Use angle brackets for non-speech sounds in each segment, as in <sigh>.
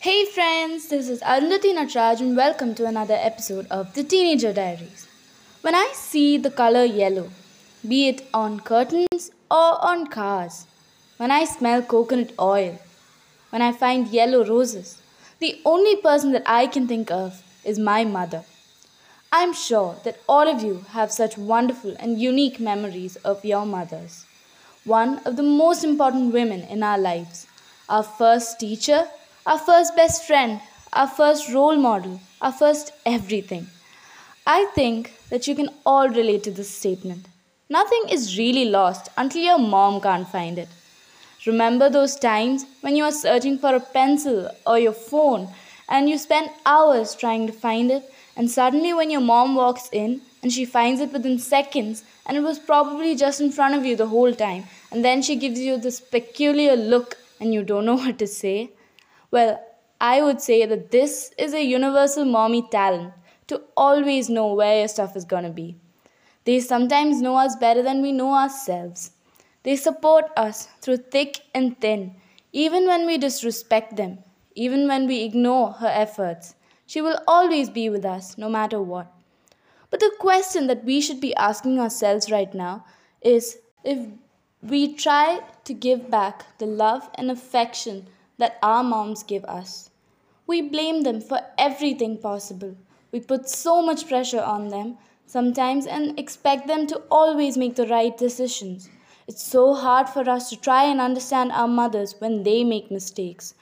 Hey friends, this is Arundhati Natraj and welcome to another episode of The Teenager Diaries. When I see the color yellow, be it on curtains or on cars, when I smell coconut oil, when I find yellow roses, the only person that I can think of is my mother. I'm sure that all of you have such wonderful and unique memories of your mothers. One of the most important women in our lives, our first teacher our first best friend, our first role model, our first everything. I think that you can all relate to this statement. Nothing is really lost until your mom can't find it. Remember those times when you are searching for a pencil or your phone and you spend hours trying to find it, and suddenly, when your mom walks in and she finds it within seconds, and it was probably just in front of you the whole time, and then she gives you this peculiar look and you don't know <laughs> what to say? Well, I would say that this is a universal mommy talent to always know where your stuff is gonna be. They sometimes know us better than we know ourselves. They support us through thick and thin, even when we disrespect them, even when we ignore her efforts. She will always be with us, no matter what. But the question that we should be asking ourselves right now is if we try to give back the love and affection that our moms give us. We blame them for everything possible. We put so much pressure on them sometimes and expect them to always make the right decisions. It's so hard for us to try and understand our mothers when they make mistakes.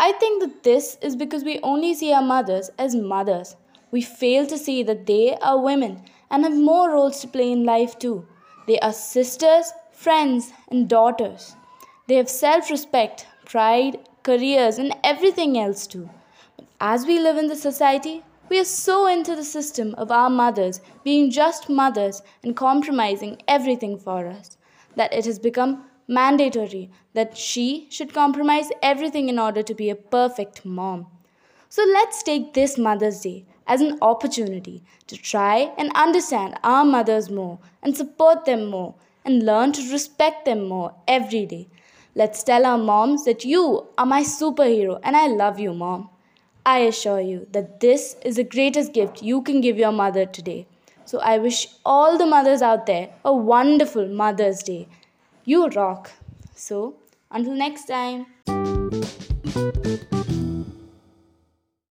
I think that this is because we only see our mothers as mothers. We fail to see that they are women and have more roles to play in life too. They are sisters, friends, and daughters. They have self respect, pride, careers, and everything else too. But as we live in the society, we are so into the system of our mothers being just mothers and compromising everything for us that it has become mandatory that she should compromise everything in order to be a perfect mom. So let's take this Mother's Day as an opportunity to try and understand our mothers more and support them more and learn to respect them more every day Let's tell our moms that you are my superhero and I love you, mom. I assure you that this is the greatest gift you can give your mother today. So I wish all the mothers out there a wonderful Mother's Day. You rock. So, until next time.